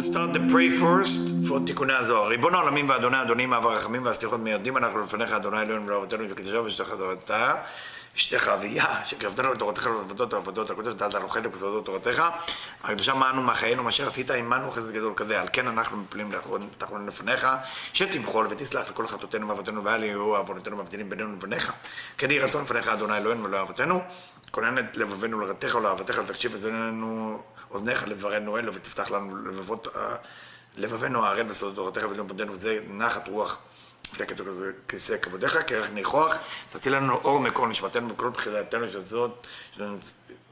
We'll start the pray first for תיקוני הזוהר. ריבון העולמים ואדוני אדונים אב הרחמים והסליחות מיידים אנחנו לפניך אדוני אלוהינו ולאבותינו וקדושה ושתך תורתה אשתך אביה שקרבתנו לתורתך ולעבודות העבודות הקודש דעת הלוחד ובסודות תורתך. הקדושה מענו מחיינו מאשר עשית עמנו חסד גדול כזה. על כן אנחנו מפלים תחרון לפניך שתמחול ותסלח לכל חטאותינו ואבותינו ואל יהיו עוונותינו מבדילים בינינו לבניך. כן יהי רצון לפניך אדוני אלוהינו ולאבותינו. כונן את לבבינו לרתך ולאהבתך ותקשיב אזנינו אוזניך לברנו אלו ותפתח לנו לבבות לבבינו הערל בסודות תורתך ולאום פונדנו וזה נחת רוח. לפני כתוב כזה כיסא כבודיך, כרך ניחוח, תציל לנו אור מקור נשמתנו בכל בחילתנו של זאת,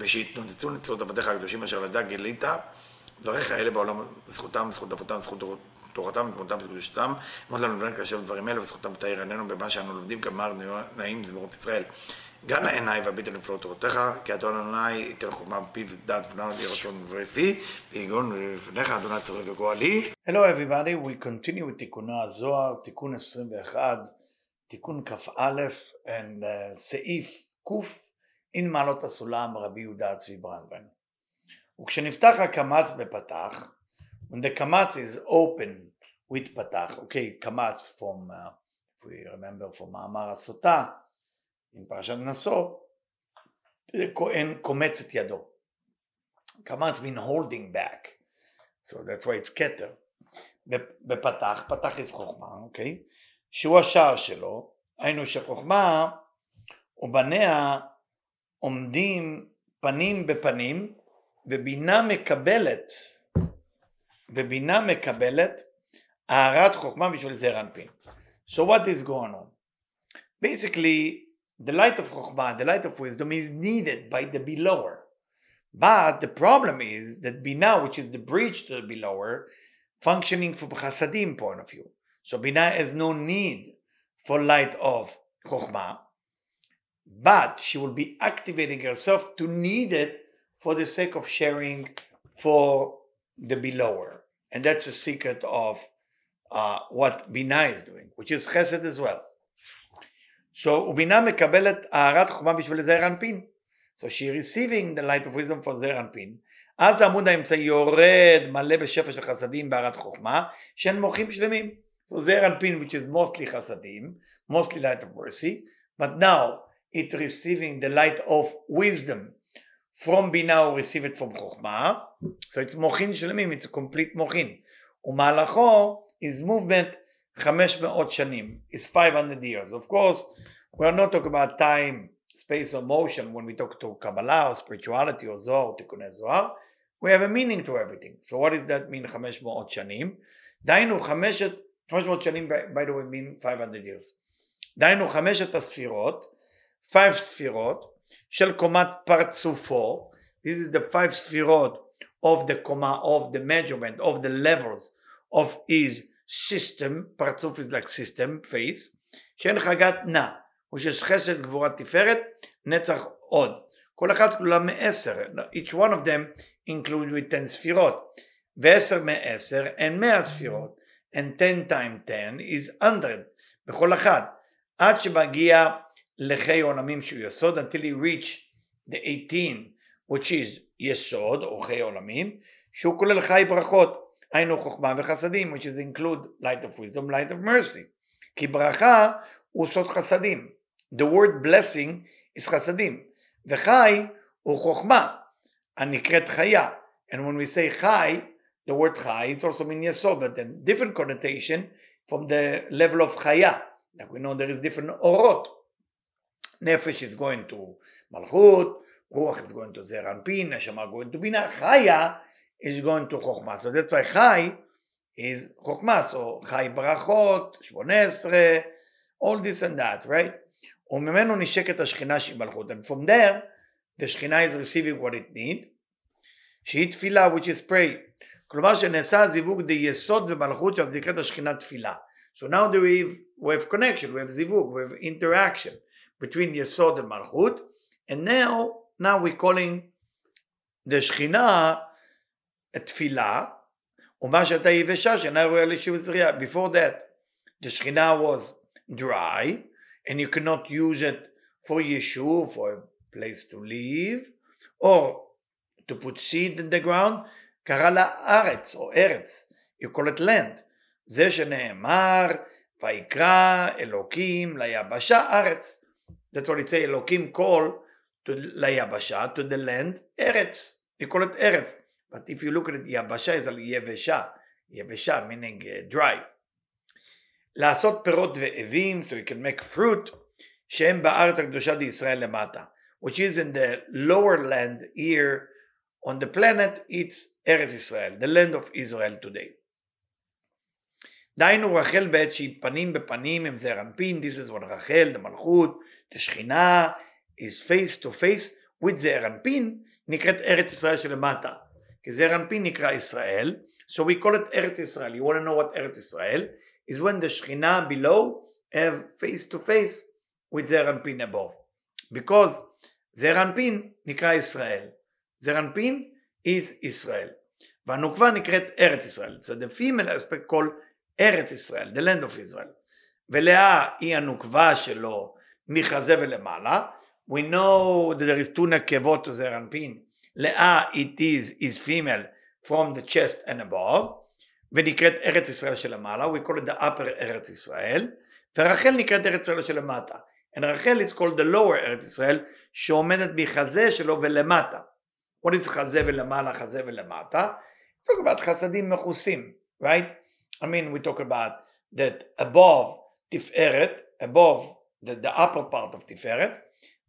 ושיתנוצצו נצרות עבדיך הקדושים אשר לדע גילית, דבריך אלה בעולם, זכותם, זכות אבותם, זכות תורתם, תמותם וקדושתם, אמרת לנו לבן כאשר דברים אלה, וזכותם תאיר עינינו במה שאנו לומדים, גמר נעים זמירות ישראל. גם לעיניי והביט על נפלאות תורתך, כי אדון אדוני ייתן חוכמה בפיו ונעל לי רצון ופי, ויגון לפניך אדוני צורך וגואלי. Hello everybody, we continue with תיקונו הזוהר, תיקון 21, תיקון כ"א, and uh, סעיף ק' אין מעלות הסולם רבי יהודה צבי ברנדבן. וכשנפתח הקמץ בפתח, when the קמץ is open with פתח, אוקיי, קמץ from, uh, if we remember from מאמר הסוטה, עם פרשת נשוא, כהן קומץ את ידו. קמץ mean holding back, so that's why it's כתר. בפתח, פתח is חוכמה, אוקיי? Okay? שהוא השער שלו, היינו שחוכמה ובניה עומדים פנים בפנים ובינה מקבלת ובינה מקבלת הארת חוכמה בשביל זעיר אנפין. So what is going on? Basically the light of Chokhmah, the light of wisdom is needed by the belower. But the problem is that Binah, which is the bridge to the belower, functioning from Chasadim point of view. So Binah has no need for light of Chokhmah, but she will be activating herself to need it for the sake of sharing for the belower. And that's the secret of uh, what Binah is doing, which is Chesed as well. So ובינה מקבלת הארת חוכמה בשביל זעיר אנפין. So she receiving the light of wisdom for זעיר אנפין. אז העמוד האמצעי יורד מלא בשפע של חסדים בהארת חוכמה, שהן מוחים שלמים. So זעיר אנפין which is mostly חסדים, mostly light of mercy, but now it's receiving the light of wisdom. From בינה הוא receive it from חוכמה, so it's מוחין שלמים, it's a complete מוחין. ומהלכו is movement 500 שנים, is 500 years. Of course, we are not talking about time, space or motion when we talk to Kabbalah or spirituality or Zohar, תיקוני זוהר. We have a meaning to everything. So what does that mean 500 שנים? דהיינו חמשת, 500 שנים by the way mean 500 years. דהיינו חמשת הספירות, 5 ספירות של קומת פרצופו, this is the 5 ספירות of the קומה, of the measurement, of the levels of his system, פרצוף is like system, face, שאין חגת נע, ושש חסד גבורת תפארת, נצח עוד. כל אחת כלולה מעשר, each one of them include with 10 ספירות, ועשר מעשר אין 100 ספירות, and 10 time 10 is 100, בכל אחת, עד שמגיע לחיי עולמים שהוא יסוד, until he reach the 18, which is יסוד, או חיי עולמים, שהוא כולל חי ברכות. היינו חוכמה וחסדים, which is include light of wisdom, light of mercy. כי ברכה הוא סוד חסדים. The word blessing is חסדים. וחי הוא חוכמה, הנקראת חיה. And when we say חי, the word חי, it's also mean יסוד, but then different connotation from the level of חיה. Like we know there is different אורות. נפש is going to מלכות, רוח is going to זעיר אנפין, נשמה going to בינה, חיה is going to חוכמה. So that's why חי is חוכמה. So חי ברכות, שמונה עשרה, all this and that, right? וממנו נשקת השכינה שהיא מלכות. And from there, the שכינה is receiving what it need, שהיא תפילה, which is pray. כלומר שנעשה הזיווג דיסוד ומלכות שעל נקראת השכינה תפילה. So now there we have, we have connection, we have זיווג, we have interaction between יסוד and מלכות, and now, now we're calling the שכינה תפילה, ומה שהייתה יבשה שאינה ראויה לשיעור זריעה. Before that, the שכינה was dry, and you cannot use it for yeshu, for a place to live, or to put seed in the ground, קרא לה ארץ או ארץ, you call it land. זה שנאמר, ויקרא אלוקים ליבשה ארץ. That's what it say, אלוקים call to, ליבשה, to the land, ארץ. You call it ארץ. But if you look at it, יבשה is על יבשה. יבשה, meaning uh, dry. לעשות פירות ואבים, so you can make fruit, שהם בארץ הקדושה דישראל למטה. which is in the lower land here on the planet, it's Eretz Israel, the land of Israel today. דהיינו רחל בעת שהיא פנים בפנים עם זעיר אנפין, this is what רחל, the מלכות, the שכינה, is face to face with זעיר אנפין, נקראת ארץ ישראל שלמטה. כי זעיר אנפין נקרא ישראל, so we call it ארץ ישראל. You want to know what ארץ ישראל? is when the שכינה below have face to face with זעיר אנפין above. Because זעיר אנפין נקרא ישראל. זעיר אנפין is ישראל. והנוקבה נקראת ארץ ישראל. So the female aspect called ארץ ישראל, the land of Israel. ולאה היא הנוקבה שלו מחזה ולמעלה. We know that there is two נקבות to זעיר אנפין. לאה it is is female from the chest and above. ונקראת ארץ ישראל שלמעלה, we call it the upper ארץ ישראל. ורחל נקראת ארץ ישראל שלמטה. And רחל is called the lower ארץ ישראל שעומדת מחזה שלו ולמטה. What is חזה ולמעלה, חזה ולמטה? It's talk about חסדים מכוסים, right? I mean, we talk about that above תפארת, above the, the upper part of תפארת,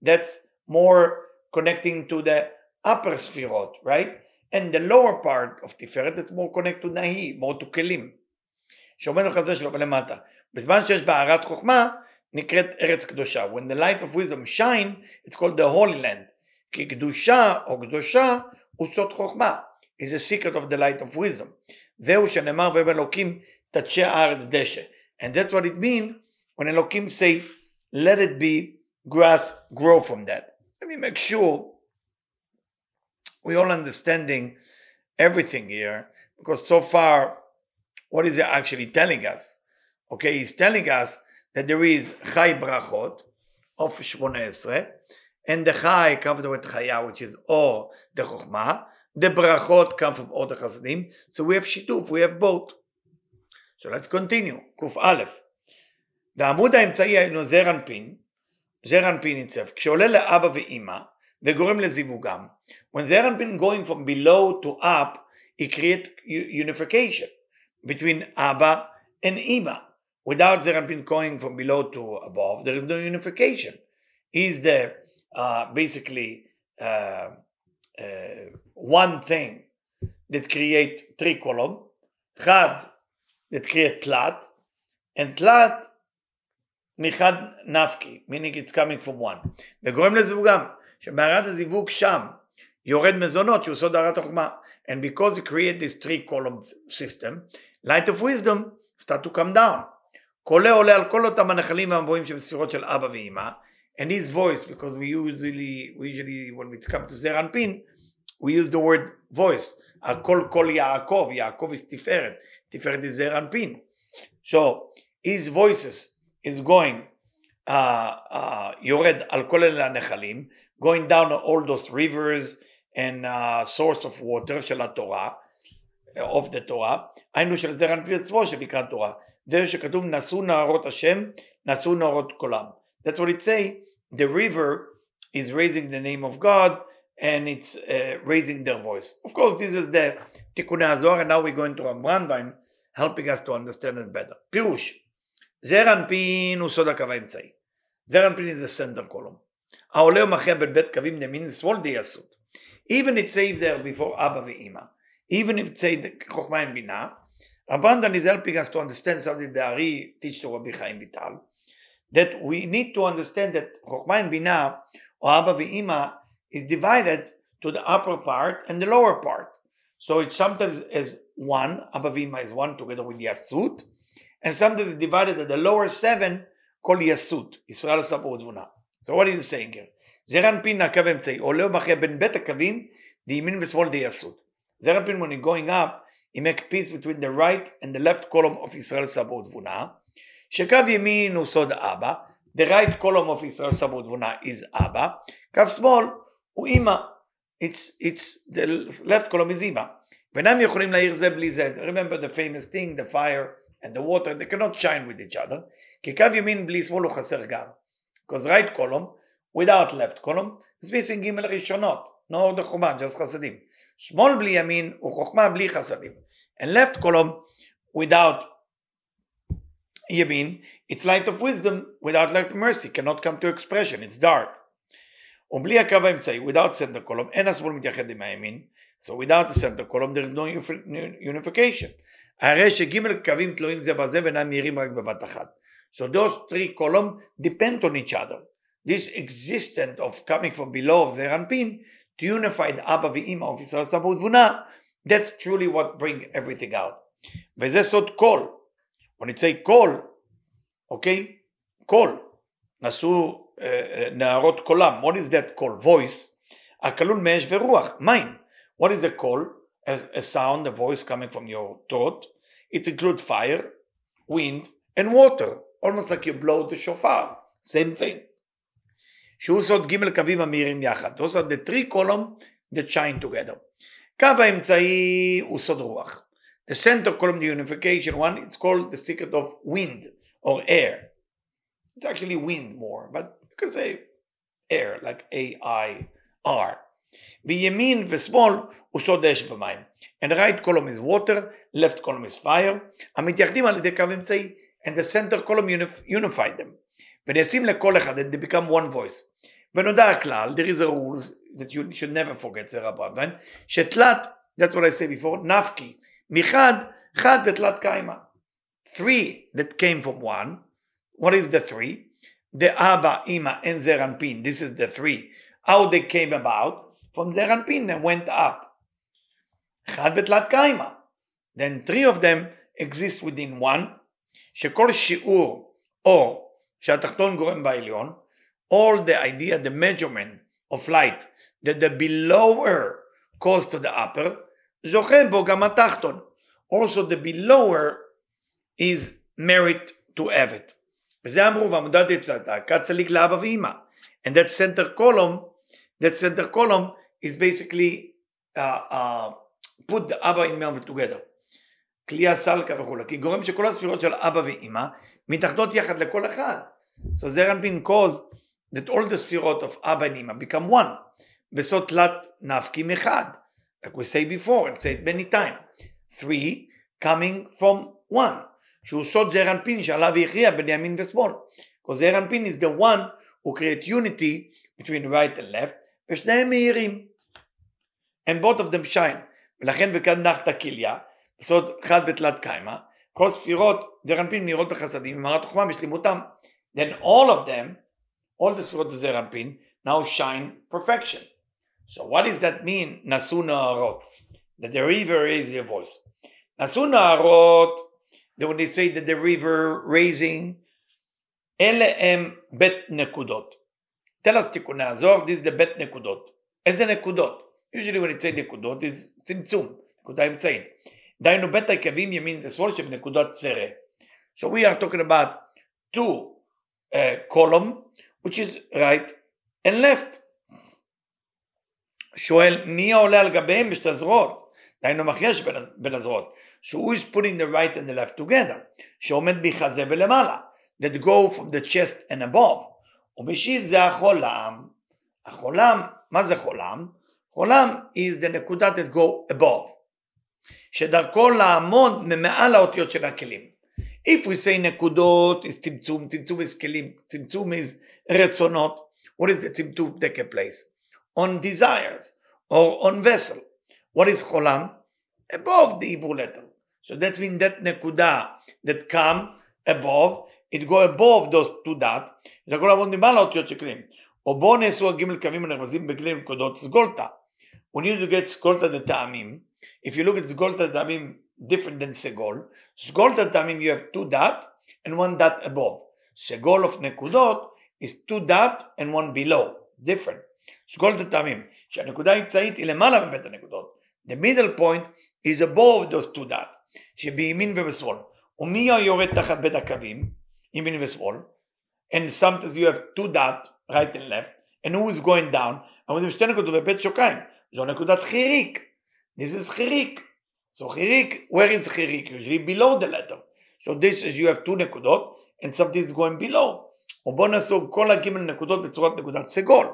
that's more connecting to the upper ספירות, right? And the lower part of תפארת, that's more connected to נהי, more to כלים. שעומד בחזה שלו ולמטה. בזמן שיש בערת חוכמה, נקראת ארץ קדושה. When the light of wisdom shine, it's called the holy land. כי קדושה או קדושה הוא סוד חוכמה. is a secret of the light of wisdom. זהו שנאמר ובאלוקים תדשא הארץ דשא. And that's what it means when אלוקים say, let it be grass grow from that. Let me make sure we all understanding everything here because so far what is it actually telling us? Okay, he's telling us that there is Chai Brachot of 18, and the Chai comes with Chaya, which is or the Chokhmah. The Brachot come from all the Chasadim. So we have Shituf, we have both. So let's continue. Kuf Aleph. והעמוד האמצעי היינו זר אנפין, זר אנפין ניצב, כשעולה לאבא ואימא וגורם לזיווגם, when זר אנפין going from below to up, it create unification between אבא and אימא. Without Zerampin going from below to above, there is no unification. Is the uh, basically uh, uh, one thing that create three column, Chad that create Tlat, and Tlat מחד נפקי, meaning it's coming from one. וגורם לזיווגם, שבהערת הזיווג שם יורד מזונות שהוא סוד הערת החוכמה. And because he create this three column system, light of wisdom start to come down. קולה עולה על כל אותם הנחלים והמבואים שבספירות של אבא ואימא and his voice because we usually we usually when it comes to זר אנפין we use the word voice על כל קול יעקב יעקב is תפארת תפארת is זר אנפין so his voices is going uh, uh, יורד על כל אלה הנחלים going down all those rivers and uh, source of water של התורה, of the Torah, היינו של זרע על פי עצמו שנקרא תורה. זה שכתוב נשאו נהרות השם, נשאו נהרות קולם. That's what it say, the river is raising the name of God and it's uh, raising their voice. Of course, this is the תיקוני הזוהר, and now we're going to Ram Brandwein, helping us to understand it better. פירוש, זרע אנפין הוא סוד הקו האמצעי. זרע אנפין is the center column. העולה ומכריע בין בית קווים ימין ושמאל די Even it saved there before אבא ואימא. Even if it saved חוכמה עם בינה. Abandon is helping us to understand something that Ari teach to Rabbi Chaim Vital. That we need to understand that Chokhmah and Binah, or Abba Ve'ima, is divided to the upper part and the lower part. So it sometimes is one, Abba Ve'ima is one together with Yeshsut, and sometimes it's divided at the lower seven called Yeshsut, Israel Sabodvuna. So what is he saying here? זר אנפין הקו האמצעי, עולה ומכריע בין בית הקווים דימין ושמאל דיסות. זר אנפין when you're going up he make peace between the right and the left column of ישראל סבא ותבונה, שקו ימין הוא סוד אבא, the right column of ישראל סבא ותבונה is אבא, קו שמאל הוא אימא, it's, it's, the left column is אימא. ואינם יכולים להאיר זה בלי זה. Remember the famous thing, the fire and the water, they cannot shine with each other. כי קו ימין בלי שמאל הוא חסר גם. Because right column, without left column, is missing ג' ראשונות. no the חומה, just חסדים. שמאל בלי ימין הוא חוכמה בלי חסדים. And left column, without ימין, it's light of wisdom without light of mercy, cannot come to expression, it's dark. ובלי הקו האמצעי, without center column, אין השמאל מתייחד עם הימין, so without the center column there is no unification. הרי שג' קווים תלויים זה בזה ואינם מהירים רק בבת אחת. So those three columns depend on each other. This existence of coming from below of Zeir Anpin to unify the Abba ואימא of ישראל סבא ותבונה, that's truly what bring everything out. וזה סוד קול. when it say קול, אוקיי? קול. נשאו uh, נערות קולם. what is that call? voice. הכלול מאש ורוח, מים. what is a call? As a sound, a voice coming from your throat. It includes fire, wind, and water. almost like you blow the shofar, same thing. שהוא סוד ג' קווים המאירים יחד. Those are the three columns that shine together. קו האמצעי הוא סוד רוח. The center column, the unification one, it's called the secret of wind or air. It's actually wind more, but you can say air, like A-I-R. וימין ושמאל הוא סוד אש ומים. And right column is water, left column is fire, המתייחדים על ידי קו אמצעי and the center column unif- unified them. ונעשים לכל אחד, they become one voice. ונודע הכלל, there is a rules that you should never forget, זה רבה, שתלת, that's what I said before, נפקי, מחד, חד ותלת קיימא. Three that came from one, what is the three? The Abba, Ima, and Zeranpin, this is the three. How they came about? From Zeranpin and went up. חד ותלת קיימא. Then three of them exist within one, שכל שיעור אור שהתחתון גורם בעליון, all the idea, the measurement of light that the belower cause to the upper, זוכה בו גם התחתון. Also the belower is merit to have it. וזה אמרו ועמודת דתלתה, כצליק לאבא ואמא. And that center column, that center column is basically uh, uh, put the Abba and Mama together. כלי הסלקה וכולי, כי גורם שכל הספירות של אבא ואימא מתאחדות יחד לכל אחד. So there has been cause that all the ספירות of אבא and אימא become one. בסוד תלת נפקים אחד. Like we say before, and say it many times. Three coming from one. שהוא סוד זעיר אנפין שעליו הכריע בין ימין ושמאל. Because זעיר אנפין is the one who create unity between right and left, ושניהם מהירים. And both of them shine. ולכן וכאן נחת כליה, בסוד חד בתלת קיימא, כל ספירות זעיר אנפין מהירות בחסדים ומערת חוכמה בשלימותם. Then all of them, all the ספירות זעיר אנפין, now shine perfection. So what does that mean, נשאו נערות? That the river raise your voice. נשאו נערות, when they say that the river raising, אלה הם בית נקודות. tell us תיקוני הזוהר, this is the בית נקודות. איזה נקודות? usually when it say נקודות is צמצום, נקודה אמצעית. דהיינו בית העקבים ימין ושמאל שבנקודות צרה. So we are talking about two uh, column, which is right and left. שואל מי העולה על גביהם בשתי הזרועות? דהיינו מחייש בין, בין הזרועות. So who is putting the right and the left together? שעומד בחזה ולמעלה. That go from the chest and above. ומשיב זה החולם. החולם, מה זה חולם? חולם is the נקודה that go above. שדרכו לעמוד ממעל האותיות של הכלים. We say נקודות צמצום, צמצום is כלים, צמצום is רצונות. What is the צמצום take a place? On desires or on vessel. What is חולם? Above the Hebrew letter. So that means that נקודה that come above, it go above those two dot, זה יכול לעבוד ממעל האותיות של כלים. או בואו נעשו הגימל קווים הנרמזים בכלי נקודות סגולתא. When you get סגולתא דטעמים, if you look at סגולתא דטעמים different than סגול, סגולתא דטעמים you have two dot and one dot above. סגול of נקודות is two dot and one below, different. סגולתא דטעמים, שהנקודה האמצעית היא למעלה מבית הנקודות. The middle point is above those two dot, שבימין ובשמאל. ומי היורד תחת בית הקווים, ימין ושמאל? And sometimes you have two dot, right and left, and who is going down? אבל זה שתי נקודות בבית שוקיים. זו נקודת חיריק. This is חיריק. So חיריק, where is חיריק? Usually below the letter. So this is you have two נקודות and something is going below. או בוא נסוג כל הגימל נקודות בצורת נקודת סגול.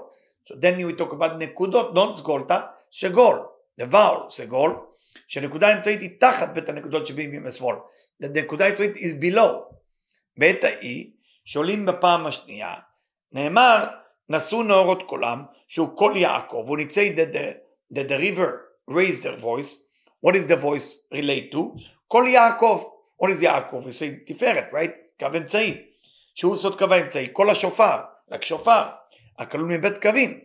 So then you talk about נקודות, not סגולתא, סגול. The vowel, סגול, שנקודה האמצעית היא תחת בית הנקודות שבימין ושמאל. הנקודה האמצעית is below. בעת ההיא, שעולים בפעם השנייה, נאמר, נשאו נאורות קולם, שהוא קול יעקב, הוא ניצי that the, that the river raised their voice. What is the voice relate to? קול יעקב. What is יעקב? We say תפארת, right? קו אמצעי. שהוא סוד קו האמצעי, קול השופר, רק שופר, הכלול מבית קווים.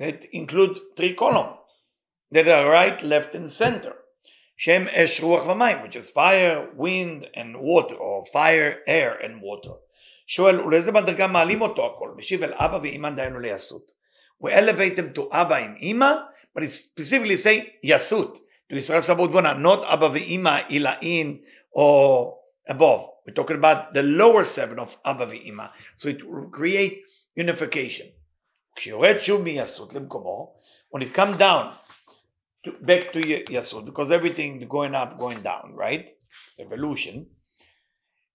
that include three columns that are right, left, and center. Shem Esh Ruach Vamayim, which is fire, wind, and water, or fire, air, and water. שואל, ולאיזה מדרגה מעלים אותו הכל? משיב אל אבא ואמא דהיינו ליסות. We elevate them to אבא עם אמא, but it's specifically say יסות. To ישראל סבא ודבונה, not אבא ואמא עילאין or above. We're talking about the lower seven of אבא ואמא. So it will create unification. כשיורד שוב מיסות למקומו, when it come down to, back to יסות, because everything going up, going down, right? Evolution.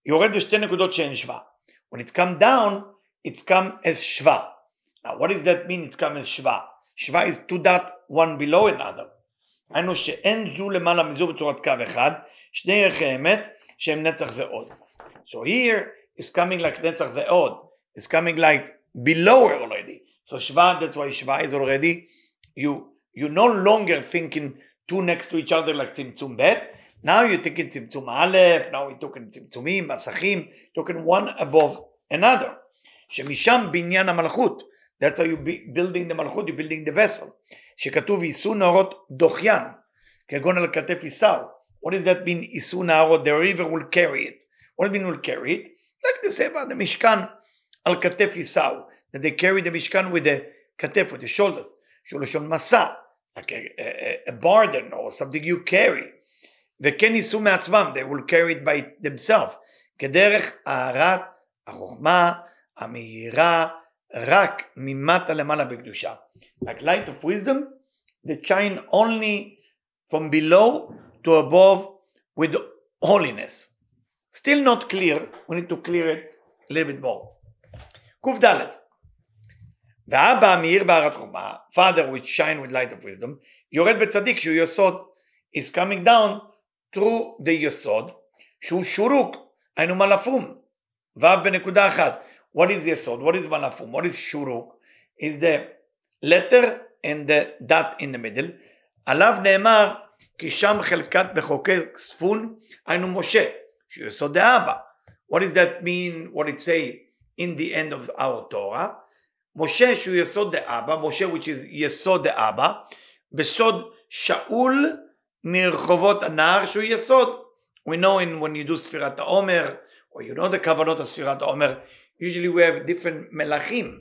יורד בשתי נקודות שאין שווה. When it's come down, it's come as שווה. Now, what does that mean? It's come as שווה. שווה is two dot one below another. היינו שאין זו למעלה מזו בצורת קו אחד, שני ערכי אמת שהם נצח ועוד. So here is coming like נצח ועוד. It's coming like below already. So Shva, that's why Shva is already, you, you no longer thinking two next to each other like Tzimtzum Bet. Now you're thinking Tzimtzum Aleph, now we're talking Tzimtzumim, Masachim, talking one above another. שמשם בניין המלכות. That's how you be building the מלכות, you're building the vessel. שכתוב יישאו נהרות דוחיין, כגון על כתף יישאו. What does that mean, יישאו נהרות? The river will carry it. What does it mean will carry it? Like the Seba, the משכן, על כתף יישאו. That they carry the משכן with the כתף, with the shoulders. שהוא לשון מסע. Like a, a, a burden or something you carry. וכן יישאו מעצמם, they will carry it by themselves. כדרך הארת החוכמה המהירה רק ממטה למעלה בקדושה. Like light of wisdom that shine only from below to above with holiness. Still not clear, we need to clear it a little bit more. קד ואבא המאיר בהרת חוכמה, father which shine with light of wisdom, יורד בצדיק שהוא יסוד, is coming down through the יסוד, שהוא שורוק, היינו מלאפום, ו' בנקודה אחת. What is יסוד? What is מלאפום? What is שורוק? is the letter and the dot in the middle. עליו נאמר כי שם חלקת מחוקק צפון, היינו משה, שהוא יסוד דאבא. What does that mean? What it say in the end of our Torah? משה שהוא יסוד דאבא, משה which is יסוד דאבא, בסוד שאול מרחובות הנהר שהוא יסוד. We know in when you do ספירת העומר, or you know the כוונות of ספירת העומר, usually we have different מלכים,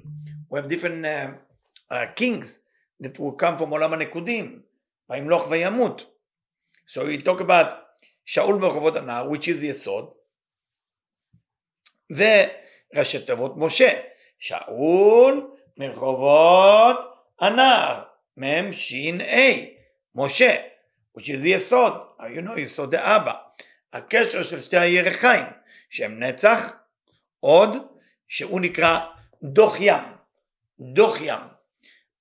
we have different uh, uh, kings that will come from עולם הנקודים, וימלוך וימות. So we talk about שאול מרחובות הנהר, which is יסוד, וראשי תיבות משה. שאול מרחובות הנער, מ"ם ש"א, משה, is יסוד, know יסוד דאבא, הקשר של שתי הירחיים, שהם נצח, עוד, שהוא נקרא דוח ים, דוח ים,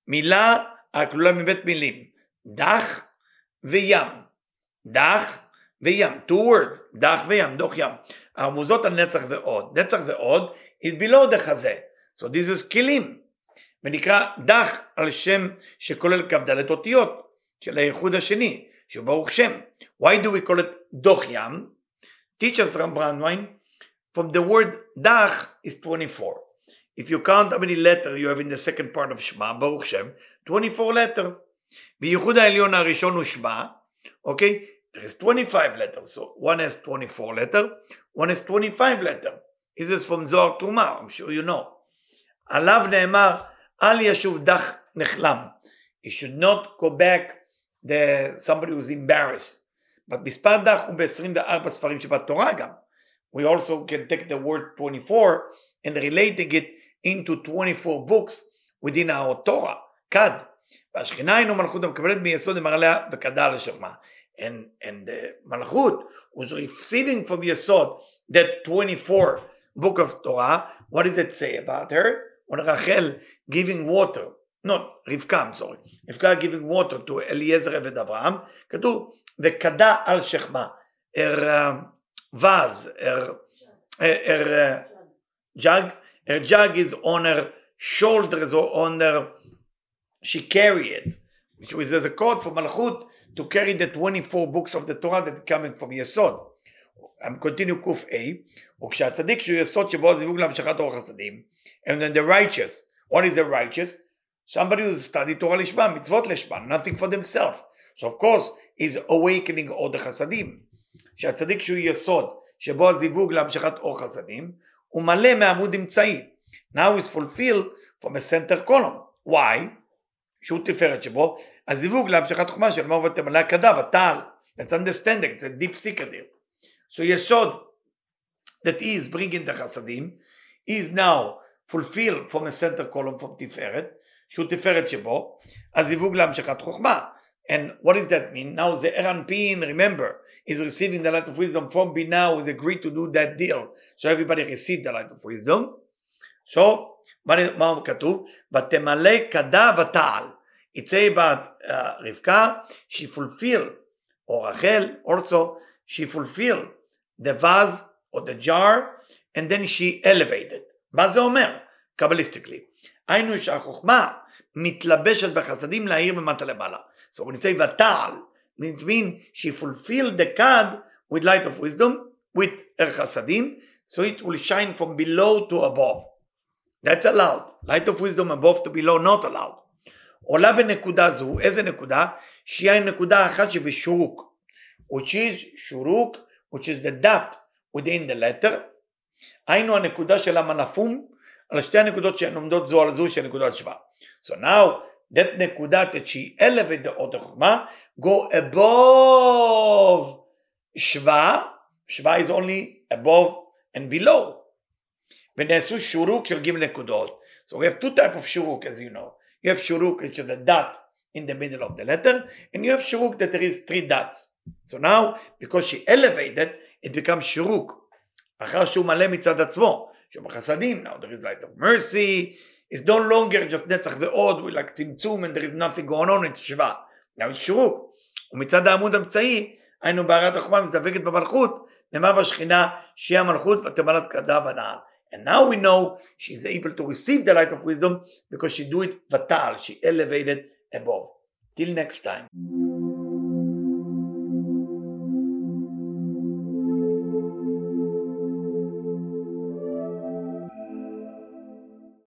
מילה הכלולה מבית מילים, דח וים, דח וים, two words, דח וים, דוח ים, הרמוזות על נצח ועוד, נצח ועוד is below the חזה, So this is כלים, ונקרא דח על שם שכולל כ"ד אותיות של האיחוד השני, שהוא ברוך שם. Why do we call it דוח ים? Teach us Ram Brandwein, from the word דח is 24. If you count how many letters you have in the second part of שמע, ברוך שם, 24 letters. וייחוד העליון הראשון הוא שמע, אוקיי? There is 25 letters, so one has 24 letters, one has 25 letters. This is from Zohar Truma, I'm sure you know. עליו נאמר, אל ישוב דח נחלם. He should not go back the somebody who's embarrassed. But מספר דח הוא ב-24 ספרים שבתורה גם. we also can take the word 24 and relating it into 24 books within our Torah, כד. והשכינה אינו מלכות המקבלת מיסוד למעלה וכדה לשכמה. And, and the Malchut was receiving from Yesod that 24 book of Torah. What does it say about her? When Rachel giving water, not רבקה, I'm sorry, רבקה giving water to אליעזר עבד אברהם, כתוב וכדה על שכמה. Her vase, her, her jug, her jug is on her shoulders or on her, she carry it, which was as a code for Malchut to carry the 24 books of the Torah that are coming from יסוד. I'm continue ק"א, וכשהצדיק שהוא יסוד שבו הזיווג להמשכת אורח חסדים, and then the righteous, what is a righteous? Somebody who's studied Torah לשמה, מצוות לשמה, nothing for themselves. So of course, is awakening all the חסדים. שהצדיק שהוא יסוד, שבו הזיווג להמשכת אור חסדים, הוא מלא מעמוד אמצעי. Now is fulfilled from a center column. Why? שהוא תפארת שבו, הזיווג להמשכת חוכמה של מור ותמלא כדה ותעל. Let's understand it, it's a deep secret here. So יסוד that is bringing the חסדים is now fulfilled from a center column from תפארת, שהוא תפארת שבו, הזיווג להמשכת חוכמה. And what does that mean? Now the Eranpin, remember, is receiving the light of wisdom from Binah who is agreed to do that deal. So everybody received the light of wisdom. So, מה כתוב? ותמלא כדה ותעל. It say about uh, Rivka, she fulfilled, or Rachel also, she fulfilled the vase or the jar, and then she elevated. מה זה אומר? קבליסטיקלי. היינו שהחוכמה מתלבשת בחסדים להאיר במטה למעלה. When it say ותעל, means she fulfilled the kad with light of wisdom, with her chasadim, so it will shine from below to above. That's allowed. Light of wisdom above to below not allowed. עולה בנקודה זו, איזה נקודה? שהיא הנקודה האחת שבשורוק, which is שורוק, which is the dot within the letter, היינו הנקודה של המנפום, על שתי הנקודות שהן עומדות זו על זו של נקודת שווה. So now that נקודה that she אות החוכמה, go above שווה, שווה is only above and below. ונעשו שורוק של ג' נקודות. So we have two type of shuruk as you know. You have shuruk which is a dot in the middle of the letter, and you have shuruk that there is three dots. So now, because she elevated, it becomes shuruk. אחר שהוא מלא מצד עצמו, שבחסדים, now there is light of mercy, it's no longer just נצח ועוד, we like צמצום, and there is nothing going on, it's שווה. now it's שורוק. ומצד העמוד אמצעי, היינו בהערת החומה מזווגת במלכות, נאמר בשכינה שהיא המלכות ותמלת כדה ונעל. And now we know she's able to receive the light of wisdom because she do it vatal, she elevated above. Till next time.